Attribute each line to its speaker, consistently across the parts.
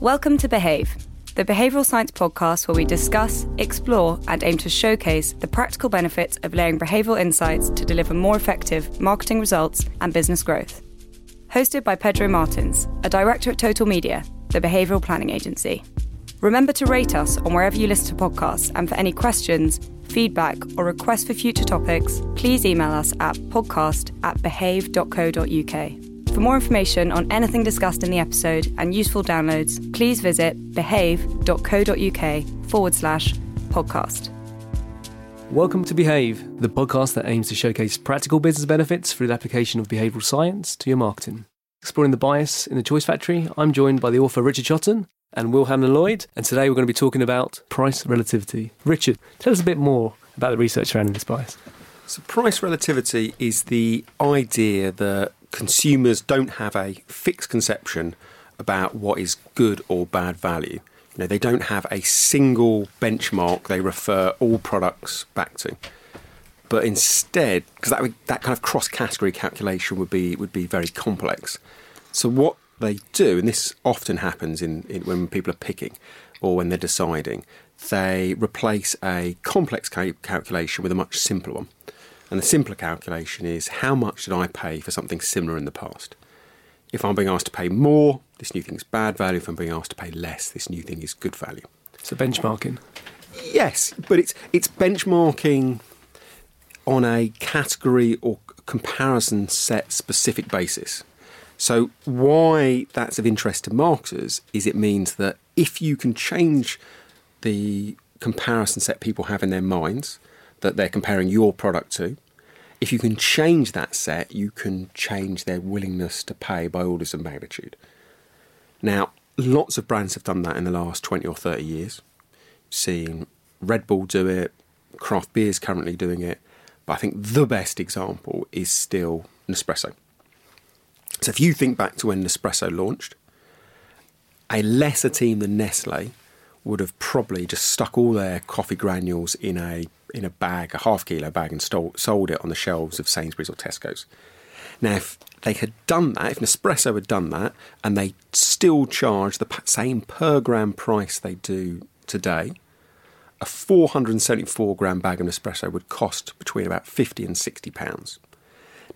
Speaker 1: Welcome to Behave, the behavioural science podcast where we discuss, explore, and aim to showcase the practical benefits of layering behavioural insights to deliver more effective marketing results and business growth. Hosted by Pedro Martins, a director at Total Media, the behavioural planning agency. Remember to rate us on wherever you listen to podcasts, and for any questions, feedback, or requests for future topics, please email us at podcast at behave.co.uk. For more information on anything discussed in the episode and useful downloads, please visit behave.co.uk forward slash podcast.
Speaker 2: Welcome to Behave, the podcast that aims to showcase practical business benefits through the application of behavioural science to your marketing. Exploring the bias in the Choice Factory, I'm joined by the author Richard Shotton and Will Hamlin Lloyd, and today we're going to be talking about price relativity. Richard, tell us a bit more about the research surrounding this bias.
Speaker 3: So, price relativity is the idea that consumers don't have a fixed conception about what is good or bad value. You know, they don't have a single benchmark they refer all products back to. But instead, because that, that kind of cross-category calculation would be would be very complex. So what they do, and this often happens in, in when people are picking or when they're deciding, they replace a complex cal- calculation with a much simpler one. And the simpler calculation is how much did I pay for something similar in the past? If I'm being asked to pay more, this new thing is bad value. If I'm being asked to pay less, this new thing is good value.
Speaker 2: So benchmarking.
Speaker 3: Yes, but it's it's benchmarking on a category or comparison set specific basis. So, why that's of interest to marketers is it means that if you can change the comparison set people have in their minds that they're comparing your product to, if you can change that set, you can change their willingness to pay by orders of magnitude. Now, lots of brands have done that in the last 20 or 30 years. Seen Red Bull do it, craft beer is currently doing it, but I think the best example is still Nespresso. So if you think back to when Nespresso launched, a lesser team than Nestle would have probably just stuck all their coffee granules in a in a bag, a half kilo bag, and stole, sold it on the shelves of Sainsbury's or Tesco's. Now, if they had done that, if Nespresso had done that, and they still charge the same per gram price they do today, a 474 gram bag of Nespresso would cost between about 50 and 60 pounds.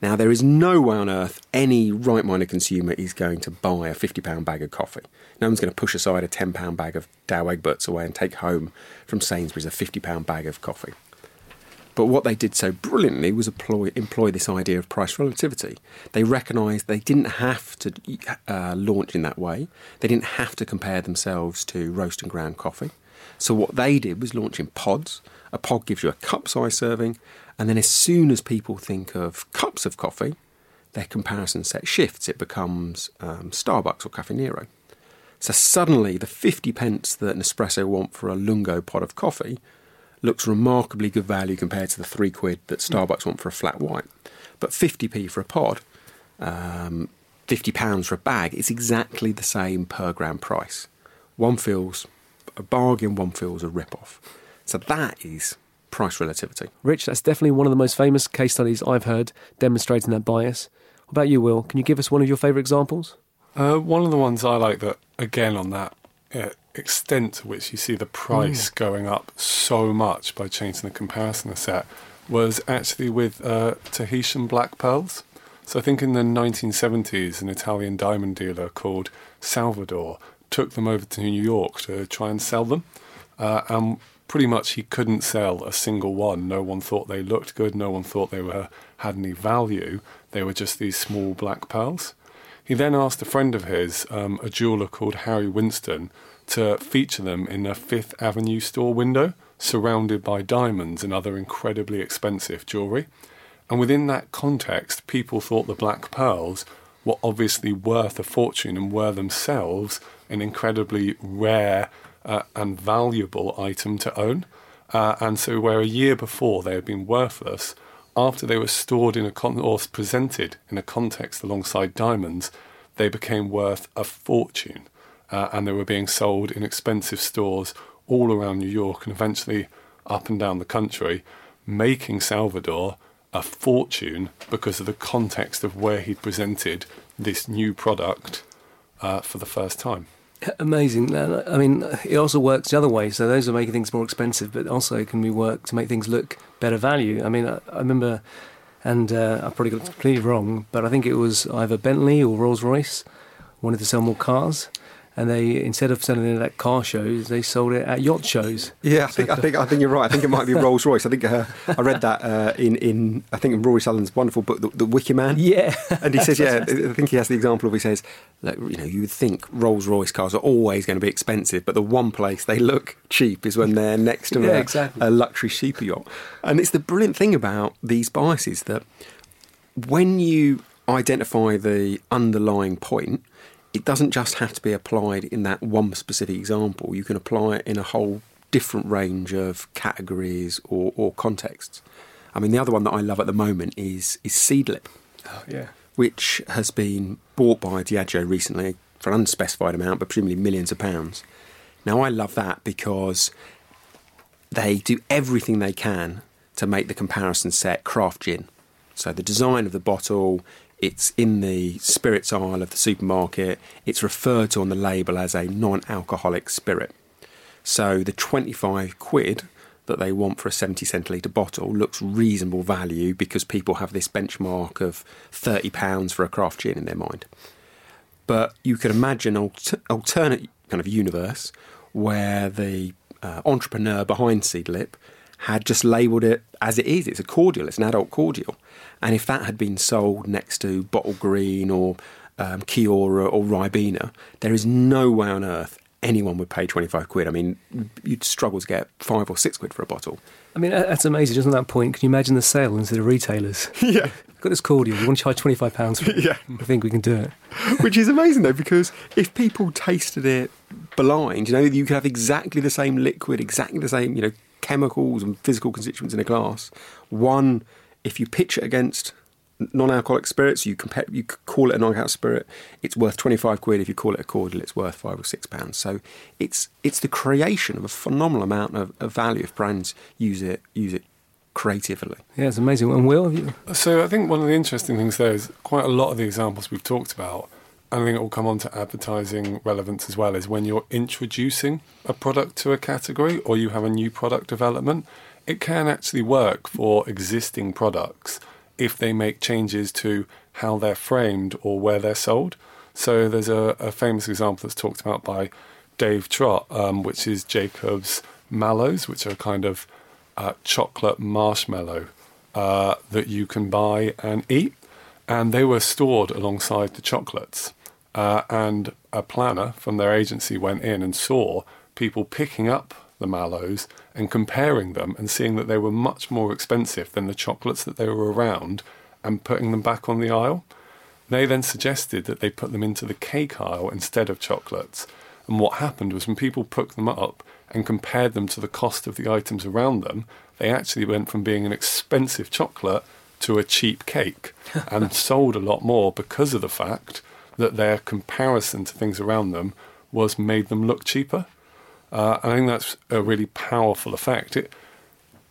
Speaker 3: Now, there is no way on earth any right minded consumer is going to buy a £50 bag of coffee. No one's going to push aside a £10 bag of Douwe Egberts away and take home from Sainsbury's a £50 bag of coffee. But what they did so brilliantly was employ, employ this idea of price relativity. They recognised they didn't have to uh, launch in that way, they didn't have to compare themselves to roast and ground coffee. So, what they did was launch in pods. A pod gives you a cup size serving, and then as soon as people think of cups of coffee, their comparison set shifts. It becomes um, Starbucks or Caffè Nero. So suddenly, the 50 pence that Nespresso want for a Lungo pot of coffee looks remarkably good value compared to the three quid that Starbucks want for a flat white. But 50p for a pod, um, 50 pounds for a bag, it's exactly the same per gram price. One feels a bargain, one feels a rip off. So that is price relativity.
Speaker 2: Rich, that's definitely one of the most famous case studies I've heard demonstrating that bias. What about you, Will? Can you give us one of your favourite examples?
Speaker 4: Uh, one of the ones I like that, again, on that uh, extent to which you see the price mm. going up so much by changing the comparison set, was actually with uh, Tahitian black pearls. So I think in the 1970s, an Italian diamond dealer called Salvador took them over to New York to try and sell them. Uh, and pretty much he couldn't sell a single one. No one thought they looked good. No one thought they were had any value. They were just these small black pearls. He then asked a friend of his, um, a jeweler called Harry Winston, to feature them in a Fifth Avenue store window, surrounded by diamonds and other incredibly expensive jewellery. And within that context, people thought the black pearls were obviously worth a fortune and were themselves an incredibly rare uh, and valuable item to own. Uh, and so, where a year before they had been worthless, after they were stored in a con- or presented in a context alongside diamonds, they became worth a fortune. Uh, and they were being sold in expensive stores all around New York and eventually up and down the country, making Salvador a fortune because of the context of where he'd presented this new product uh, for the first time.
Speaker 2: Amazing. I mean, it also works the other way. So those are making things more expensive, but also can be work to make things look better value. I mean, I, I remember, and uh, I probably got completely wrong, but I think it was either Bentley or Rolls Royce wanted to sell more cars, and they instead of selling it at car shows, they sold it at yacht shows.
Speaker 3: Yeah, I think I think I think you're right. I think it might be Rolls Royce. I think uh, I read that uh, in in I think in Rory Sutherland's wonderful book, The, the Wicker Man.
Speaker 2: Yeah,
Speaker 3: and he says, yeah, I think he has the example of he says, like, you know, you would think Rolls Royce cars are always going to be expensive, but the one place they look cheap is when they're next to
Speaker 2: Yeah,
Speaker 3: a,
Speaker 2: exactly.
Speaker 3: a luxury super yacht. And it's the brilliant thing about these biases that when you identify the underlying point, it doesn't just have to be applied in that one specific example. You can apply it in a whole different range of categories or, or contexts. I mean, the other one that I love at the moment is is Seedlip,
Speaker 2: Oh, yeah.
Speaker 3: which has been bought by Diageo recently for an unspecified amount, but presumably millions of pounds. Now, I love that because they do everything they can to make the comparison set craft gin. So the design of the bottle, it's in the spirits aisle of the supermarket. It's referred to on the label as a non-alcoholic spirit. So the 25 quid that they want for a 70 centilitre bottle looks reasonable value because people have this benchmark of 30 pounds for a craft gin in their mind. But you could imagine an alter- alternate kind of universe where the uh, entrepreneur behind Seedlip had just labelled it as it is. It's a cordial. It's an adult cordial. And if that had been sold next to Bottlegreen or um, Kia-Ora or Ribena, there is no way on earth anyone would pay 25 quid. I mean, you'd struggle to get five or six quid for a bottle.
Speaker 2: I mean, that's amazing. Just on that point, can you imagine the sale into the retailers?
Speaker 3: Yeah.
Speaker 2: Got this cordial. We want to charge twenty five pounds for it.
Speaker 3: Yeah.
Speaker 2: I think we can do it.
Speaker 3: Which is amazing though, because if people tasted it blind, you know, you could have exactly the same liquid, exactly the same, you know, chemicals and physical constituents in a glass. One, if you pitch it against non-alcoholic spirits, you compare, you call it a non-alcoholic spirit, it's worth twenty-five quid. If you call it a cordial, it's worth five or six pounds. So it's it's the creation of a phenomenal amount of, of value if brands use it use it creatively.
Speaker 2: Yeah, it's amazing. And Will, have you?
Speaker 4: So I think one of the interesting things there is quite a lot of the examples we've talked about, and I think it will come on to advertising relevance as well, is when you're introducing a product to a category or you have a new product development, it can actually work for existing products if they make changes to how they're framed or where they're sold. So there's a, a famous example that's talked about by Dave Trott, um, which is Jacob's Mallows, which are a kind of uh, chocolate marshmallow uh, that you can buy and eat. And they were stored alongside the chocolates. Uh, and a planner from their agency went in and saw people picking up the mallows and comparing them and seeing that they were much more expensive than the chocolates that they were around and putting them back on the aisle. They then suggested that they put them into the cake aisle instead of chocolates. And what happened was when people picked them up and compared them to the cost of the items around them, they actually went from being an expensive chocolate to a cheap cake and sold a lot more because of the fact that their comparison to things around them was made them look cheaper. Uh, I think that's a really powerful effect. It,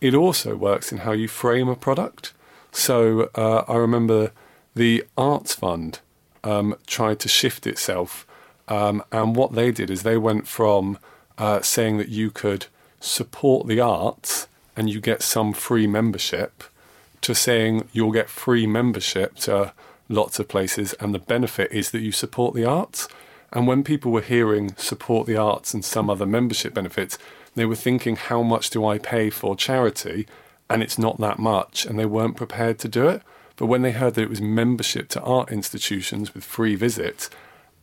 Speaker 4: it also works in how you frame a product. So uh, I remember the Arts Fund um, tried to shift itself, um, and what they did is they went from uh, saying that you could support the arts and you get some free membership to saying you'll get free membership to lots of places, and the benefit is that you support the arts. And when people were hearing support the arts and some other membership benefits, they were thinking, how much do I pay for charity? And it's not that much, and they weren't prepared to do it. But when they heard that it was membership to art institutions with free visits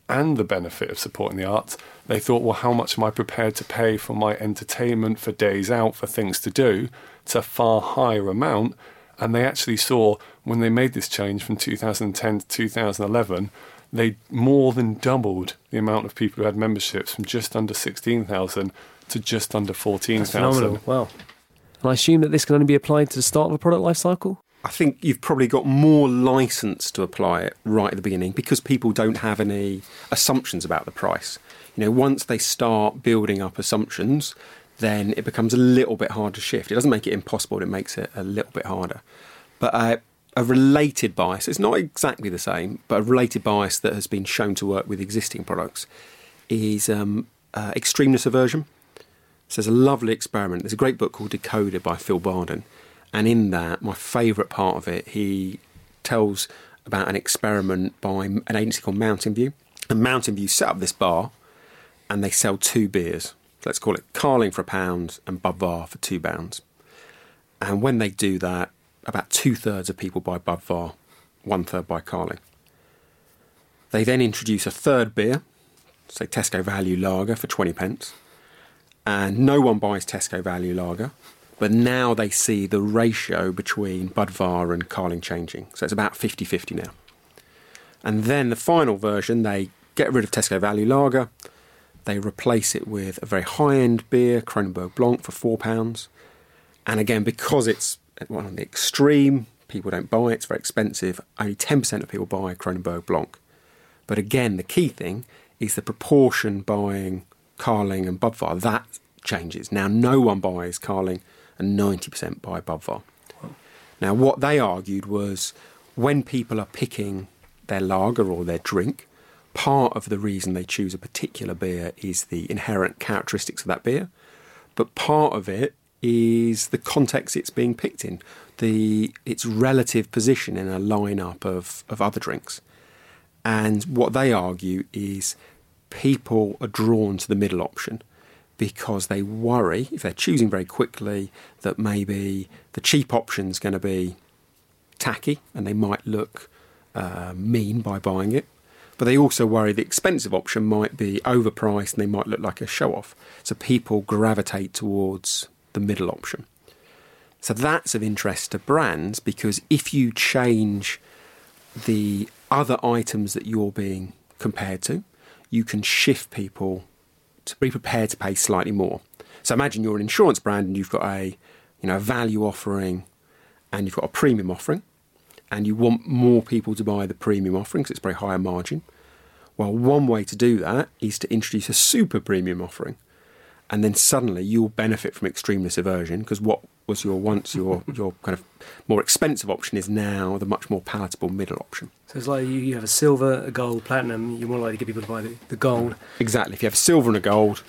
Speaker 4: and the benefit of supporting the arts, they thought, well, how much am I prepared to pay for my entertainment, for days out, for things to do? It's a far higher amount. And they actually saw when they made this change from 2010 to 2011, they more than doubled the amount of people who had memberships from just under 16,000 to just under
Speaker 2: That's
Speaker 4: 14,000.
Speaker 2: phenomenal. Wow. And I assume that this can only be applied to the start of a product life cycle?
Speaker 3: I think you've probably got more license to apply it right at the beginning because people don't have any assumptions about the price. You know, once they start building up assumptions, then it becomes a little bit hard to shift. It doesn't make it impossible, it makes it a little bit harder. But uh, a related bias, it's not exactly the same, but a related bias that has been shown to work with existing products is um, uh, extremeness aversion. So there's a lovely experiment. There's a great book called Decoded by Phil Barden. And in that, my favourite part of it, he tells about an experiment by an agency called Mountain View. And Mountain View set up this bar and they sell two beers. Let's call it Carling for a pound and Budvar for two pounds. And when they do that, about two thirds of people buy Budvar, one third buy Carling. They then introduce a third beer, say Tesco Value Lager for 20 pence, and no one buys Tesco Value Lager. But now they see the ratio between Budvar and Carling changing. So it's about 50 50 now. And then the final version, they get rid of Tesco Value Lager, they replace it with a very high end beer, Kronenbourg Blanc, for £4. And again, because it's on the extreme, people don't buy it, it's very expensive, only 10% of people buy Kronenbourg Blanc. But again, the key thing is the proportion buying Carling and Budvar. That changes. Now, no one buys Carling and 90% buy Budvar. Now, what they argued was when people are picking their lager or their drink, part of the reason they choose a particular beer is the inherent characteristics of that beer, but part of it is the context it's being picked in, the its relative position in a lineup of, of other drinks. And what they argue is people are drawn to the middle option because they worry, if they're choosing very quickly, that maybe the cheap option is going to be tacky and they might look uh, mean by buying it. But they also worry the expensive option might be overpriced and they might look like a show off. So people gravitate towards the middle option. So that's of interest to brands because if you change the other items that you're being compared to, you can shift people to be prepared to pay slightly more. So imagine you're an insurance brand and you've got a you know a value offering and you've got a premium offering and you want more people to buy the premium offering because it's very higher margin. Well, one way to do that is to introduce a super premium offering. And then suddenly you'll benefit from extremeness aversion because what was your once your your kind of more expensive option is now the much more palatable middle option.
Speaker 2: So it's like you, you have a silver, a gold, platinum. You're more likely to get people to buy the, the gold.
Speaker 3: Exactly. If you have a silver and a gold,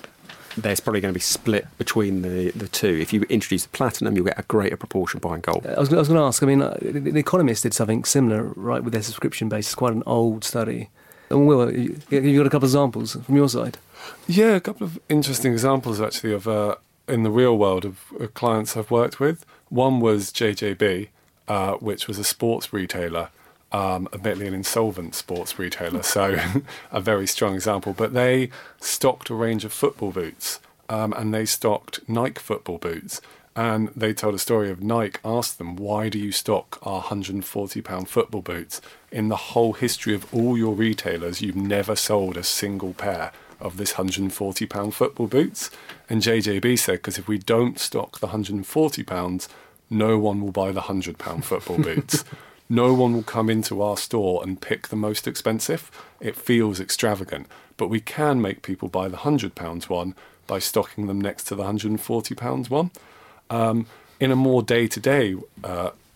Speaker 3: there's probably going to be split between the, the two. If you introduce the platinum, you'll get a greater proportion buying gold.
Speaker 2: I was, I was going to ask. I mean, uh, the, the Economist did something similar, right, with their subscription base. It's quite an old study. And Will, you, you got a couple of examples from your side?
Speaker 4: Yeah, a couple of interesting examples actually of uh, in the real world of uh, clients I've worked with. One was JJB, uh, which was a sports retailer, um, admittedly an insolvent sports retailer, so a very strong example. But they stocked a range of football boots, um, and they stocked Nike football boots. And they told a story of Nike asked them, Why do you stock our £140 football boots? In the whole history of all your retailers, you've never sold a single pair of this £140 football boots. And JJB said, because if we don't stock the £140, no one will buy the £100 football boots. no one will come into our store and pick the most expensive. It feels extravagant. But we can make people buy the £100 one by stocking them next to the £140 one. Um, in a more day to day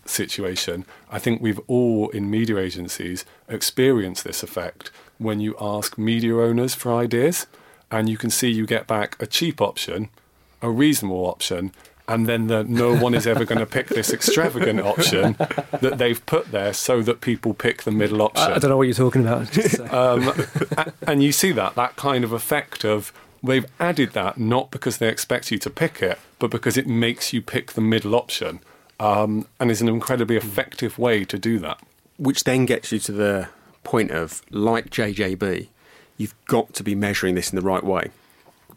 Speaker 4: situation, I think we've all in media agencies experienced this effect when you ask media owners for ideas, and you can see you get back a cheap option, a reasonable option, and then the, no one is ever going to pick this extravagant option that they've put there so that people pick the middle option.
Speaker 2: I, I don't know what you're talking about.
Speaker 4: um, and you see that, that kind of effect of they've added that not because they expect you to pick it, but because it makes you pick the middle option um, and is an incredibly effective way to do that.
Speaker 3: Which then gets you to the point of, like JJB, you've got to be measuring this in the right way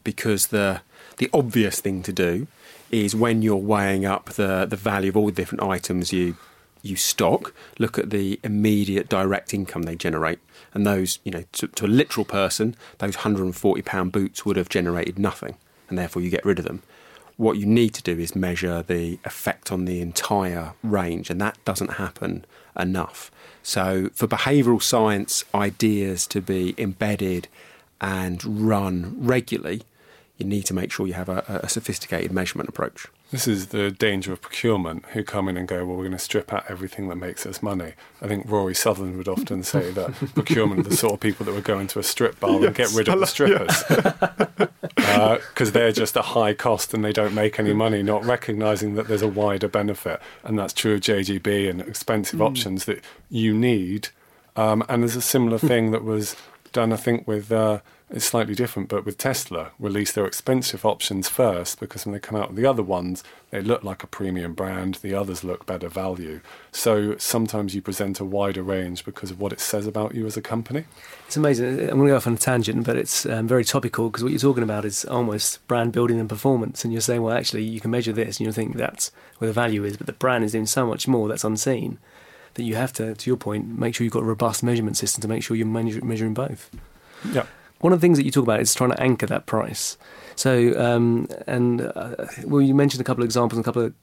Speaker 3: because the the obvious thing to do is when you're weighing up the, the value of all the different items you you stock, look at the immediate direct income they generate. And those, you know, to, to a literal person, those £140 boots would have generated nothing, and therefore you get rid of them. What you need to do is measure the effect on the entire range, and that doesn't happen enough. So, for behavioural science ideas to be embedded and run regularly, you need to make sure you have a, a sophisticated measurement approach.
Speaker 4: This is the danger of procurement, who come in and go, well, we're going to strip out everything that makes us money. I think Rory Sutherland would often say that procurement are the sort of people that would go into a strip bar yes, and get rid of the strippers. Because uh, they're just a high cost and they don't make any money, not recognizing that there's a wider benefit. And that's true of JJB and expensive mm. options that you need. Um, and there's a similar thing that was done, I think, with. Uh, it's slightly different, but with Tesla, release their expensive options first because when they come out with the other ones, they look like a premium brand, the others look better value. So sometimes you present a wider range because of what it says about you as a company.
Speaker 2: It's amazing. I'm going to go off on a tangent, but it's um, very topical because what you're talking about is almost brand building and performance. And you're saying, well, actually, you can measure this and you think that's where the value is, but the brand is doing so much more that's unseen that you have to, to your point, make sure you've got a robust measurement system to make sure you're measuring both.
Speaker 4: Yeah
Speaker 2: one of the things that you talk about is trying to anchor that price. So, um, and uh, well, you mentioned a couple of examples and a couple of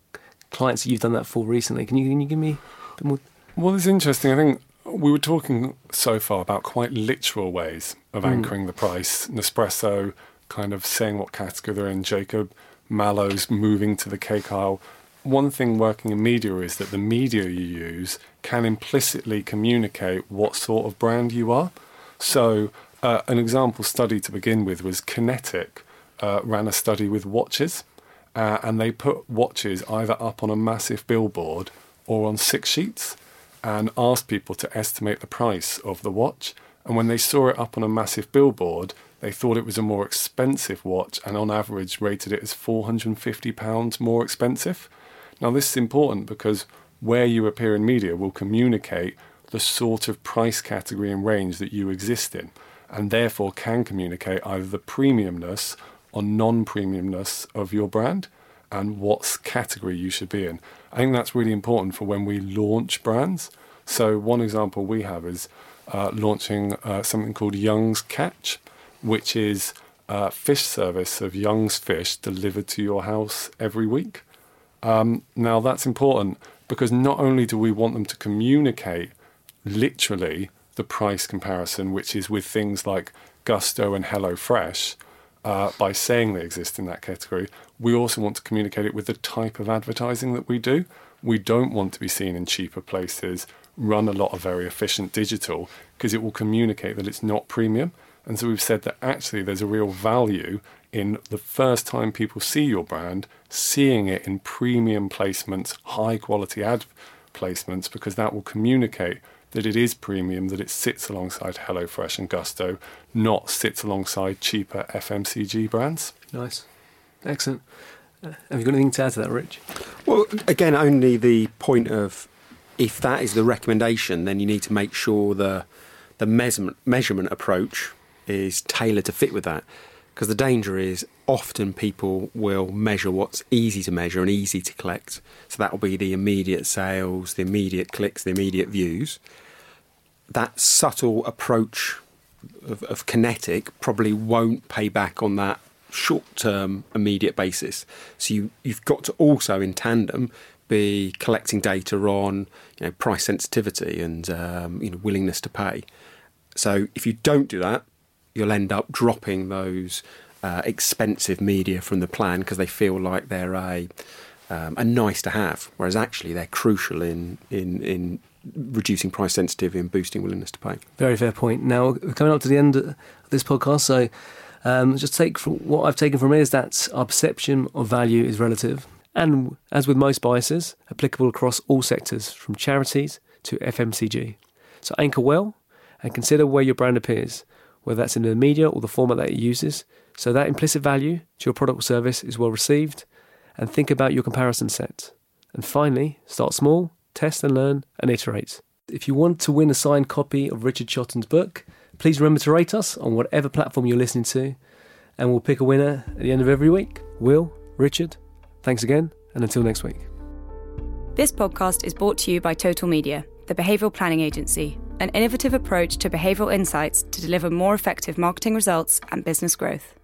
Speaker 2: clients that you've done that for recently. Can you can you give me a bit more?
Speaker 4: Well, it's interesting. I think we were talking so far about quite literal ways of mm. anchoring mm. the price. Nespresso kind of saying what category they're in. Jacob Mallow's moving to the cake aisle. One thing working in media is that the media you use can implicitly communicate what sort of brand you are. So uh, an example study to begin with was Kinetic uh, ran a study with watches, uh, and they put watches either up on a massive billboard or on six sheets, and asked people to estimate the price of the watch. And when they saw it up on a massive billboard, they thought it was a more expensive watch, and on average rated it as £450 more expensive. Now, this is important because where you appear in media will communicate the sort of price category and range that you exist in and therefore can communicate either the premiumness or non premiumness of your brand and what category you should be in. I think that's really important for when we launch brands. So, one example we have is uh, launching uh, something called Young's Catch, which is a fish service of Young's fish delivered to your house every week. Um, now, that's important because not only do we want them to communicate literally the price comparison, which is with things like Gousto and HelloFresh, uh, by saying they exist in that category, we also want to communicate it with the type of advertising that we do. We don't want to be seen in cheaper places, run a lot of very efficient digital, because it will communicate that it's not premium. And so we've said that actually there's a real value in the first time people see your brand, seeing it in premium placements, high quality ad placements, because that will communicate that it is premium, that it sits alongside HelloFresh and Gousto, not sits alongside cheaper FMCG brands.
Speaker 2: Nice. Excellent. Uh, have you got anything to add to that, Rich?
Speaker 3: Well, again, only the point of if that is the recommendation, then you need to make sure the the measurement measurement approach is tailored to fit with that. Because the danger is often people will measure what's easy to measure and easy to collect. So that will be the immediate sales, the immediate clicks, the immediate views that subtle approach of, of kinetic probably won't pay back on that short term immediate basis. So you, you've got to also in tandem be collecting data on you know, price sensitivity and um, you know, willingness to pay. So if you don't do that, you'll end up dropping those uh, expensive media from the plan because they feel like they're a um, a nice to have, whereas actually they're crucial in in in reducing price sensitivity and boosting willingness to pay.
Speaker 2: Very fair point. Now, coming up to the end of this podcast, so um, just take from what I've taken from it is that our perception of value is relative, and as with most biases, applicable across all sectors, from charities to FMCG. So anchor well and consider where your brand appears, whether that's in the media or the format that it uses, so that implicit value to your product or service is well received, and think about your comparison set. And finally, start small test and learn, and iterate. If you want to win a signed copy of Richard Shotton's book, please remember to rate us on whatever platform you're listening to, and we'll pick a winner at the end of every week. Will, Richard, thanks again, and until next week.
Speaker 1: This podcast is brought to you by Total Media, the behavioural planning agency, an innovative approach to behavioural insights to deliver more effective marketing results and business growth.